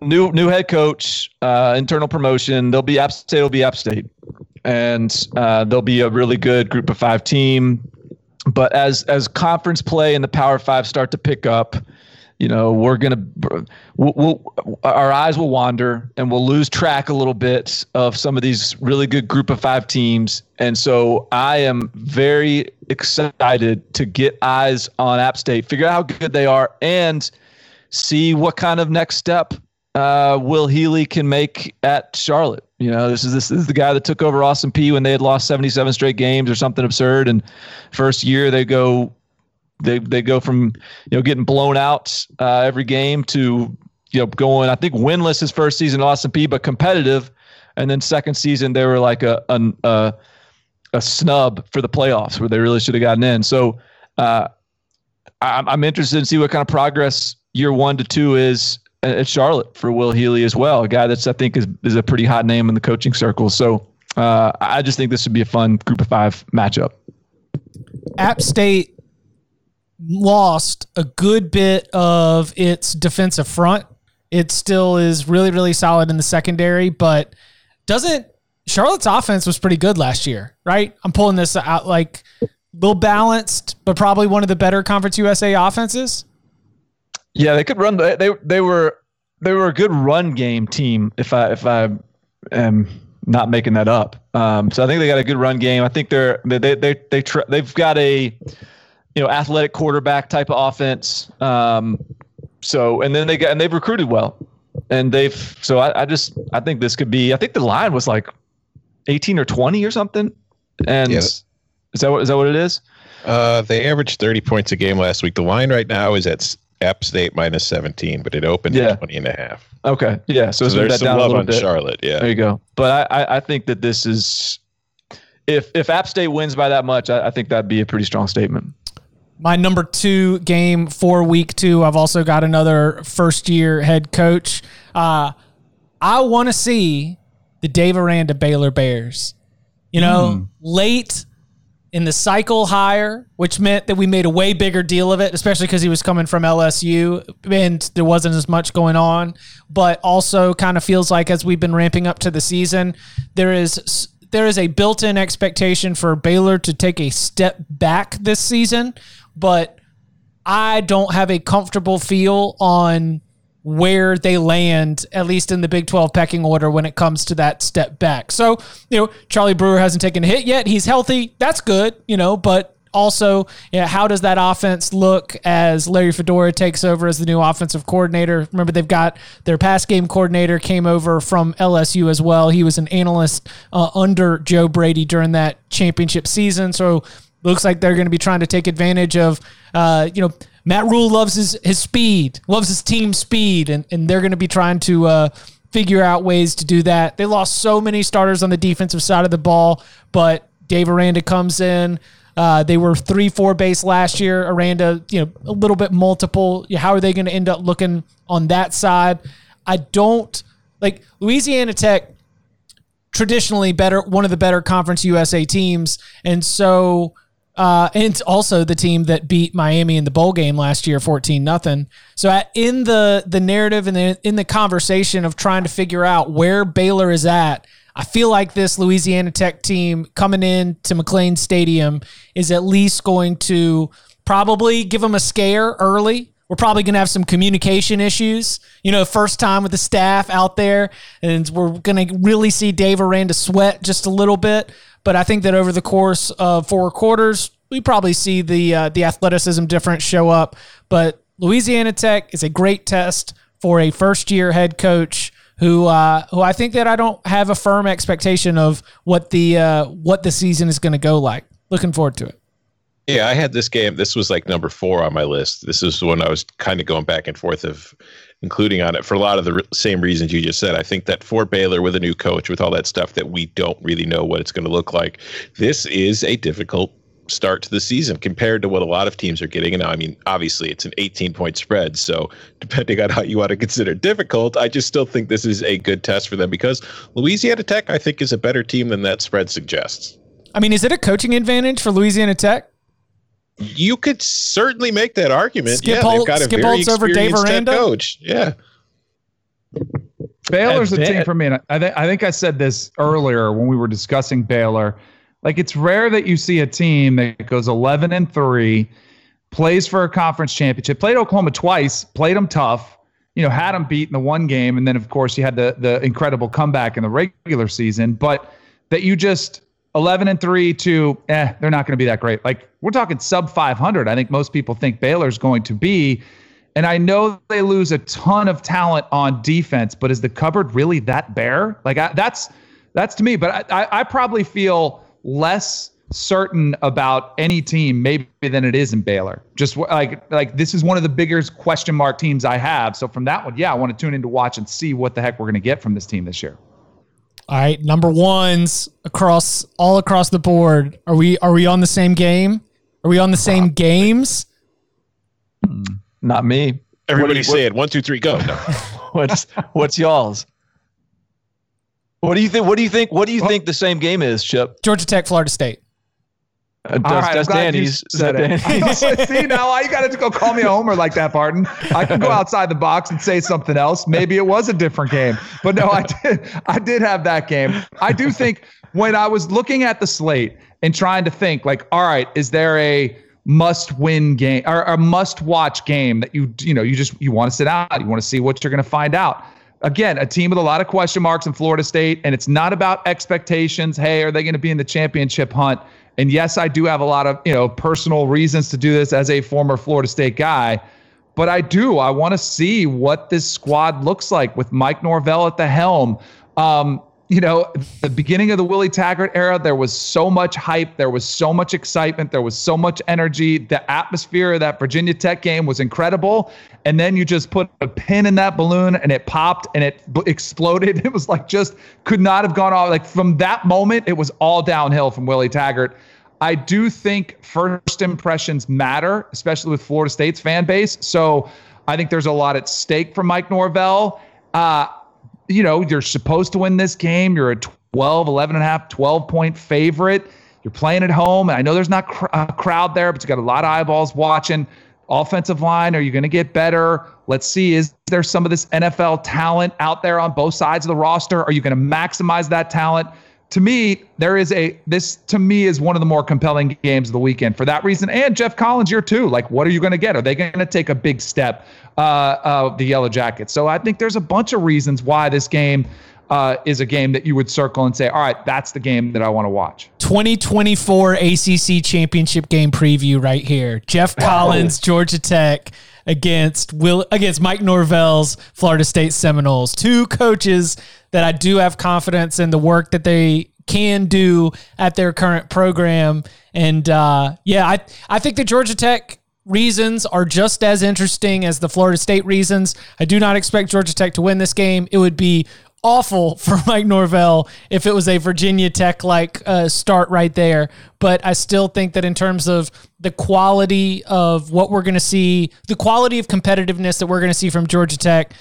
new new head coach, uh, internal promotion. They'll be App State. Will be App State, and uh, they'll be a really good group of five team. But as as conference play and the Power Five start to pick up, you know we're gonna we'll, we'll, our eyes will wander and we'll lose track a little bit of some of these really good group of five teams. And so i am very excited to get eyes on app state figure out how good they are and see what kind of next step uh, will healy can make at charlotte. You know this is this, is the guy that took over austin peay when they had lost 77 straight games or something absurd. And first year they go they they go from you know getting blown out uh, every game to you know going I think winless his first season at Austin Peay, but competitive, and then second season they were like a a, a snub for the playoffs where they really should have gotten in. So uh, I'm I'm interested to see what kind of progress year one to two is at Charlotte for Will Healy as well, a guy that's I think is is a pretty hot name in the coaching circle. So uh, I just think this would be a fun group of five matchup. App State lost a good bit of its defensive front. It still is really, really solid in the secondary, but doesn't Charlotte's offense was pretty good last year, right? I'm pulling this out like a little balanced, but probably one of the better Conference USA offenses. Yeah, they could run. They they were they were a good run game team. If I if I am not making that up, um, so I think they got a good run game. I think they're they they they, they they've got a you know, athletic quarterback type of offense. Um, so, and then they got, and they've recruited well. And they've, so I, I just, I think this could be, I think the line was like 18 or 20 or something. And yeah. is that what, is that what it is? Uh, they averaged 30 points a game last week. The line right now is at App State minus 17, but it opened yeah. at 20 and a half. Okay. Yeah. So, so there's some love on bit. Charlotte. Yeah. There you go. But I, I, I think that this is, if if App State wins by that much, I, I think that'd be a pretty strong statement. My number two game for week two, I've also got another first year head coach. Uh, I want to see the Dave Aranda Baylor Bears. You know, mm. late in the cycle hire, which meant that we made a way bigger deal of it, especially because he was coming from LSU and there wasn't as much going on. But also, kind of feels like as we've been ramping up to the season, there is there is a built-in expectation for Baylor to take a step back this season, but I don't have a comfortable feel on where they land, at least in the Big 12 pecking order when it comes to that step back. So, you know, Charlie Brewer hasn't taken a hit yet. He's healthy. That's good, you know, but also, yeah, how does that offense look as Larry Fedora takes over as the new offensive coordinator? Remember, they've got their pass game coordinator came over from LSU as well. He was an analyst uh, under Joe Brady during that championship season. So, looks like they're going to be trying to take advantage of, uh, you know, Matt Rhule loves his, his speed, loves his team speed, and, and they're going to be trying to uh, figure out ways to do that. They lost so many starters on the defensive side of the ball, but Dave Aranda comes in. Uh, they were three, four base last year. Aranda, you know, a little bit multiple. How are they going to end up looking on that side? I don't like Louisiana Tech. Traditionally, better one of the better Conference USA teams, and so uh, and it's also the team that beat Miami in the bowl game last year, fourteen nothing. So at, in the the narrative and the, in the conversation of trying to figure out where Baylor is at, I feel like this Louisiana Tech team coming in to McLane Stadium is at least going to probably give them a scare early. We're probably going to have some communication issues. You know, first time with the staff out there, and we're going to really see Dave Aranda sweat just a little bit. But I think that over the course of four quarters, we probably see the uh, the athleticism difference show up. But Louisiana Tech is a great test for a first year head coach who uh, who I think that I don't have a firm expectation of what the uh, what the season is going to go like. Looking forward to it. Yeah, I had this game. This was like number four on my list. This is when I was kind of going back and forth of including on it for a lot of the re- same reasons you just said. I think that for Baylor with a new coach, with all that stuff that we don't really know what it's going to look like, this is a difficult start to the season compared to what a lot of teams are getting. And now, I mean, obviously, it's an 18 point spread. So, depending on how you want to consider difficult, I just still think this is a good test for them because Louisiana Tech, I think, is a better team than that spread suggests. I mean, is it a coaching advantage for Louisiana Tech? You could certainly make that argument. Skip yeah, Holt, they've got a Skip very Holtz over Dave Aranda? coach. Yeah. Baylor's a team for me. And I, th- I think I said this earlier when we were discussing Baylor. Like it's rare that you see a team that goes 11 and 3, plays for a conference championship, played Oklahoma twice, played them tough, you know, had them beat in the one game. And then, of course, you had the, the incredible comeback in the regular season. But that you just 11 and 3 to eh they're not going to be that great. Like we're talking sub 500 i think most people think baylor's going to be. And i know they lose a ton of talent on defense but is the cupboard really that bare? Like I, that's that's to me but I, I, I probably feel less certain about any team maybe than it is in baylor. Just like like this is one of the biggest question mark teams i have. So from that one yeah i want to tune in to watch and see what the heck we're going to get from this team this year all right, number ones across all across the board. Are we are we on the same game? Are we on the same games? Hmm, not me. Everybody what, say it. One, two, three, go. No. what's what's y'all's? What do you think? What do you think? What do you think the same game is, Chip? Georgia Tech, Florida State. Uh, does, right, does Danny's, said Danny's. See now, you got to go call me a homer like that, Barton? I can go outside the box and say something else. Maybe it was a different game, but no, I did. I did have that game. I do think when I was looking at the slate and trying to think, like, all right, is there a must-win game or a must-watch game that you you know you just you want to sit out, you want to see what you're going to find out again, a team with a lot of question marks in Florida State, and it's not about expectations. Hey, are they going to be in the championship hunt? And yes, I do have a lot of, you know, personal reasons to do this as a former Florida State guy, but I do. I want to see what this squad looks like with Mike Norvell at the helm. Um, you know, the beginning of the Willie Taggart era, there was so much hype, there was so much excitement, there was so much energy. The atmosphere of that Virginia Tech game was incredible. And then you just put a pin in that balloon and it popped and it b- exploded. It was like just could not have gone off. Like from that moment, it was all downhill from Willie Taggart. I do think first impressions matter, especially with Florida State's fan base. So I think there's a lot at stake for Mike Norvell. Uh, you know, you're supposed to win this game. You're a 12, 11 and a half, 12 point favorite. You're playing at home. And I know there's not cr- a crowd there, but you got a lot of eyeballs watching. Offensive line, are you going to get better? Let's see. Is there some of this NFL talent out there on both sides of the roster? Are you going to maximize that talent? To me, there is a this to me is one of the more compelling games of the weekend for that reason. And Geoff Collins here too. Like, what are you going to get? Are they going to take a big step? Uh, uh, the Yellow Jackets. So I think there's a bunch of reasons why this game uh, is a game that you would circle and say, all right, that's the game that I want to watch. 2024 ACC championship game preview right here. Geoff Collins, Georgia Tech against Will against Mike Norvell's Florida State Seminoles. Two coaches that I do have confidence in the work that they can do at their current program. And uh, yeah, I I think the Georgia Tech reasons are just as interesting as the Florida State reasons. I do not expect Georgia Tech to win this game. It would be awful for Mike Norvell if it was a Virginia Tech like uh, start right there. But I still think that in terms of the quality of what we're going to see, the quality of competitiveness that we're going to see from Georgia Tech,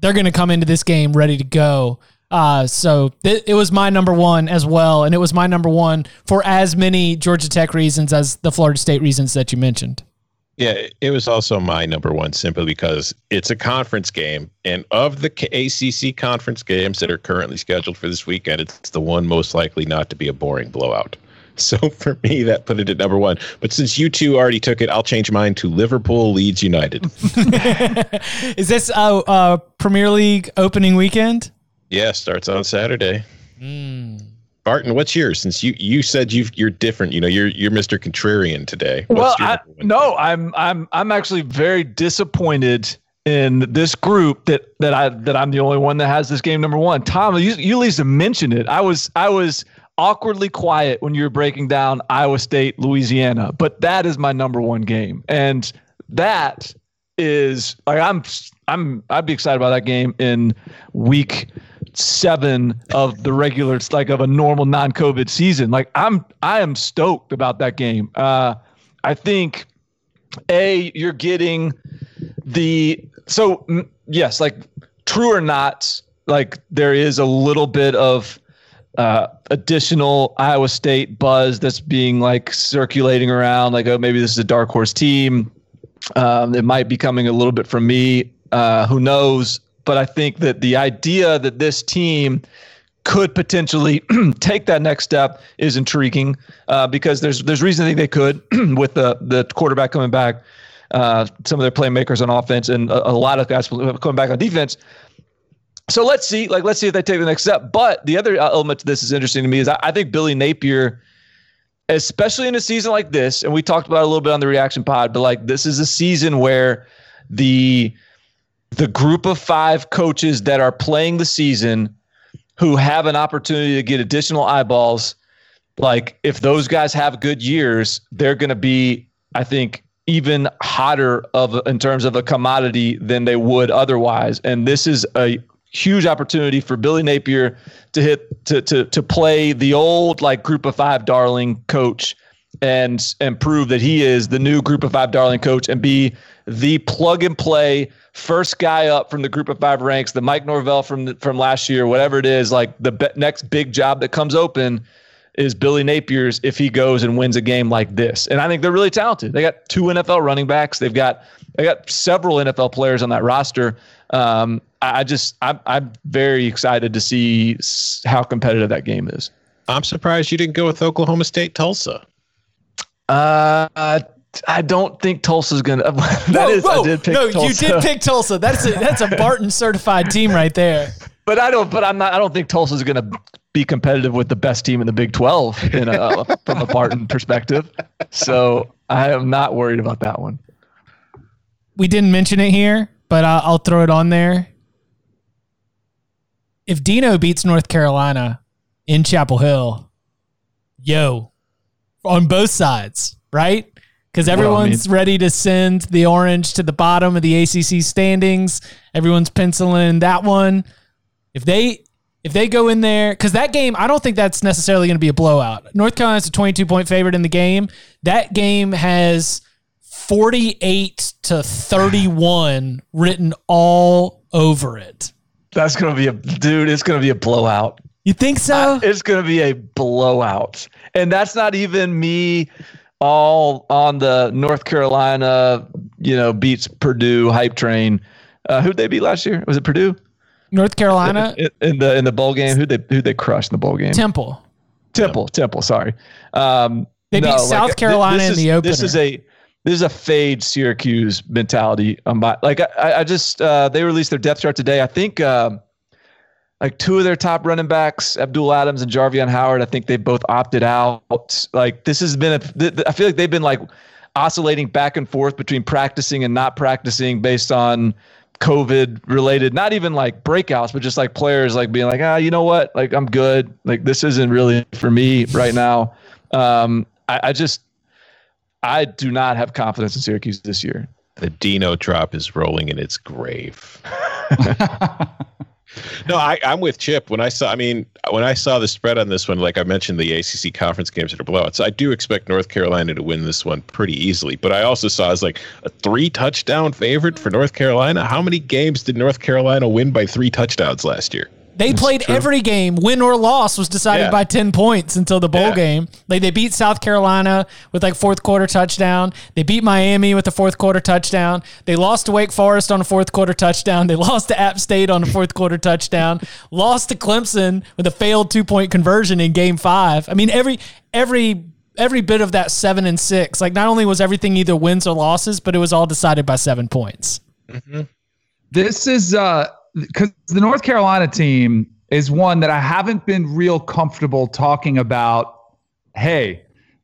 they're going to come into this game ready to go. Uh, so th- it was my number one as well, and it was my number one for as many Georgia Tech reasons as the Florida State reasons that you mentioned. Yeah, it was also my number one simply because it's a conference game. And of the ACC conference games that are currently scheduled for this weekend, it's the one most likely not to be a boring blowout. So for me, that put it at number one. But since you two already took it, I'll change mine to Liverpool Leeds United. Is this a uh, uh, Premier League opening weekend? Yeah, starts on Saturday. Mm. Barton, what's yours? Since you you said you you're different, you know, you're you're Mr. Contrarian today. Well, I, no, I'm I'm I'm actually very disappointed in this group that that I that I'm the only one that has this game number one. Tom, you you at least have mentioned it. I was I was awkwardly quiet when you were breaking down Iowa State, Louisiana, but that is my number one game, and that is like I'm I'm I'd be excited about that game in week seven of the regular, like of a normal non-COVID season. Like I'm, I am stoked about that game. Uh, I think, a you're getting the so yes, like true or not, like there is a little bit of uh, additional Iowa State buzz that's being like circulating around. Like, oh, maybe this is a dark horse team. Um, it might be coming a little bit from me. Uh, who knows? But I think that the idea that this team could potentially take that next step is intriguing uh, because there's there's reason to think they could with the the quarterback coming back, uh, some of their playmakers on offense, and a, a, lot of guys coming back on defense. So let's see, like let's see if they take the next step. But the other element to this is interesting to me is I, I think Billy Napier, especially in a season like this, and we talked about a little bit on the reaction pod, but like this is a season where the the group of five coaches that are playing the season who have an opportunity to get additional eyeballs like if those guys have good years they're going to be i think even hotter of in terms of a commodity than they would otherwise. And this is a huge opportunity for Billy Napier to hit to to to play the old like group of 5 darling coach and and prove that he is the new group of 5 darling coach and be the plug and play first guy up from the group of five ranks, the Mike Norvell from the, from last year, whatever it is, like the be- next big job that comes open is Billy Napier's if he goes and wins a game like this. And I think they're really talented. They got two NFL running backs. They've got they got several NFL players on that roster. Um, I, I just I'm I'm very excited to see how competitive that game is. I'm surprised you didn't go with Oklahoma State Tulsa. Uh, I don't think Tulsa's gonna. that whoa, is, I did pick. No, Tulsa. you did pick Tulsa. That's a that's a Barton certified team right there. But I don't. But I'm not. I don't think Tulsa's gonna be competitive with the best team in the Big 12 in a, from a Barton perspective. So I am not worried about that one. We didn't mention it here, but I'll, I'll throw it on there. if Dino beats North Carolina in Chapel Hill, yo, on both sides, right? Because everyone's well, I mean, ready to send the orange to the bottom of the ACC standings. Everyone's penciling that one. If they if they go in there, because that game, I don't think that's necessarily going to be a blowout. North Carolina's a 22 point favorite in the game. That game has 48 to 31 written all over it. That's going to be a dude, it's going to be a blowout. You think so? it's going to be a blowout. And that's not even me all on the North Carolina, you know, beats Purdue hype train. Uh, who'd they beat last year? Was it Purdue? North Carolina in, in the in the bowl game. Who they who they crushed in the bowl game? Temple. Temple. Temple. Sorry. Um, they beat no, South like, Carolina in the opener. This is a this is a fade Syracuse mentality. Um, like I, I just uh, they released their depth chart today. I think uh, like two of their top running backs, Abdul Adams and Jarveon Howard. I think they both opted out. Like this has been a. I feel like they've been like oscillating back and forth between practicing and not practicing based on COVID related, not even like breakouts, but just like players like being like, ah, you know what? Like I'm good. Like this isn't really for me right now. Um, I, I just I do not have confidence in Syracuse this year. The Dino drop is rolling in its grave. no, I, am with Chip. When I saw, I mean, when I saw the spread on this one, like I mentioned, the ACC conference games that are blowouts. I do expect North Carolina to win this one pretty easily. But I also saw as like a three touchdown favorite for North Carolina. How many games did North Carolina win by three touchdowns last year? They That's played true. every game. Win or loss was decided yeah. by 10 points until the bowl yeah. game. Like they beat South Carolina with like fourth quarter touchdown. They beat Miami with a fourth quarter touchdown. They lost to Wake Forest on a fourth quarter touchdown. They lost to App State on a fourth quarter touchdown. Lost to Clemson with a failed two point conversion in game five. I mean, every every every bit of that seven and six. Like not only was everything either wins or losses, but it was all decided by seven points. Mm-hmm. This is uh because the North Carolina team is one that I haven't been real comfortable talking about. Hey,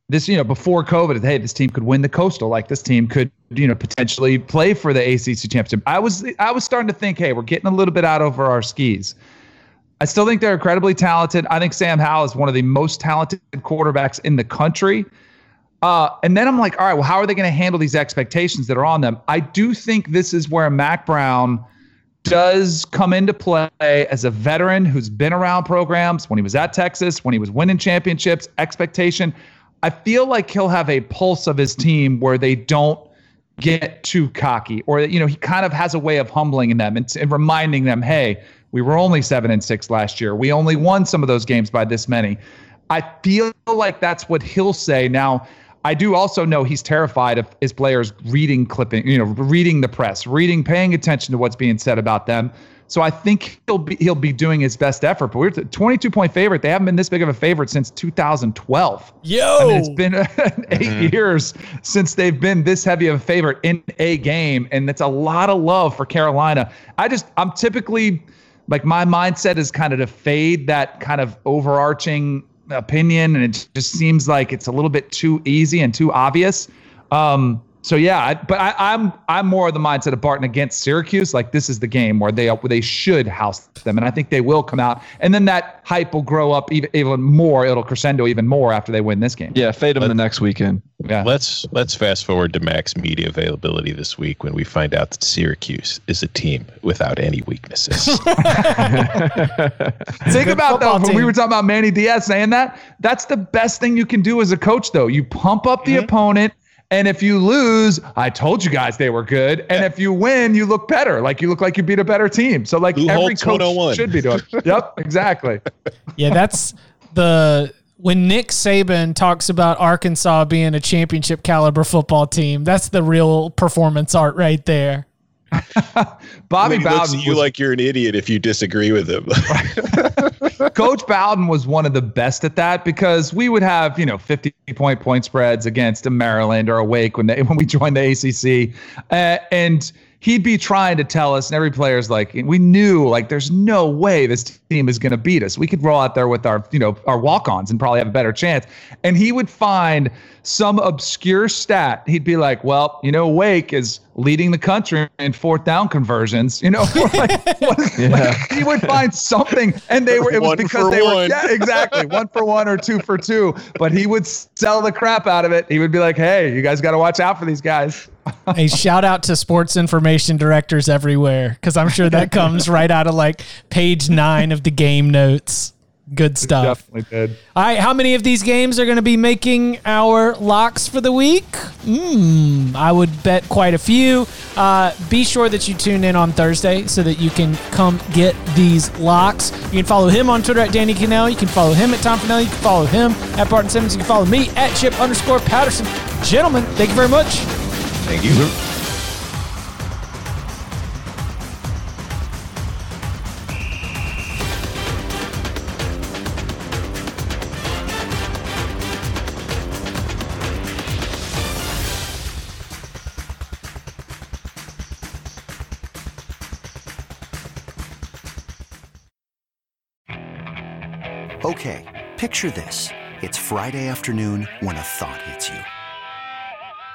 this, you know, before COVID, hey, this team could win the coastal. Like this team could, you know, potentially play for the ACC championship. I was, I was starting to think, hey, we're getting a little bit out over our skis. I still think they're incredibly talented. I think Sam Howell is one of the most talented quarterbacks in the country. Uh, and then I'm like, all right, well, how are they going to handle these expectations that are on them? I do think this is where Mack Brown does come into play as a veteran who's been around programs when he was at Texas, when he was winning championships, expectation. I feel like he'll have a pulse of his team where they don't get too cocky or you know he kind of has a way of humbling them and, and reminding them hey we were only seven and six last year. We only won some of those games by this many. I feel like that's what he'll say. Now I do also know he's terrified of his players reading clipping, you know, reading the press, reading, paying attention to what's being said about them. So I think he'll be he'll be doing his best effort. But we're 22 point favorite. They haven't been this big of a favorite since 2012. Yo, I mean, it's been 8 mm-hmm. years since they've been this heavy of a favorite in a game, and it's a lot of love for Carolina. I just I'm typically like my mindset is kind of to fade that kind of overarching opinion, and it just seems like it's a little bit too easy and too obvious. Um, so yeah, I, but I, am I'm, I'm more of the mindset of Barton against Syracuse. Like this is the game where they where they should house them, and I think they will come out, and then that hype will grow up even even more. It'll crescendo even more after they win this game. Yeah, fade them Let, the next weekend. Yeah. Let's let's fast forward to max media availability this week when we find out that Syracuse is a team without any weaknesses. Think about though when we were talking about Manny Diaz saying that. That's the best thing you can do as a coach, though. You pump up the mm-hmm. opponent and if you lose, I told you guys they were good. And if you win, you look better. Like you look like you beat a better team. So like Lou every Holtz coach oh should be doing. yep, exactly. Yeah, that's the when Nick Saban talks about Arkansas being a championship caliber football team. That's the real performance art right there. Bobby Bowden, you was, like you're an idiot if you disagree with him. Coach Bowden was one of the best at that because we would have you know 50 point point spreads against a Maryland or a Wake when they when we joined the ACC, uh, and he'd be trying to tell us, and every player's like, we knew like there's no way this team is going to beat us. We could roll out there with our, you know, our walk-ons and probably have a better chance. And he would find some obscure stat. He'd be like, well, you know, Wake is leading the country in fourth down conversions. You know, like, what, yeah. like, he would find something, and they were it was one because they one. were yeah, exactly one for one or two for two. But he would sell the crap out of it. He would be like, hey, you guys got to watch out for these guys. A shout out to sports information directors everywhere because I'm sure that comes right out of like page nine of the game notes. Good stuff. Definitely did. All right, how many of these games are going to be making our locks for the week? Mm, I would bet quite a few. Uh, be sure that you tune in on Thursday so that you can come get these locks. You can follow him on Twitter at Danny Kanell. You can follow him at Tom Fornelli. You can follow him at Barton Simmons. You can follow me at Chip underscore Patterson. Gentlemen, thank you very much. Thank you. Okay, picture this. It's Friday afternoon when a thought hits you.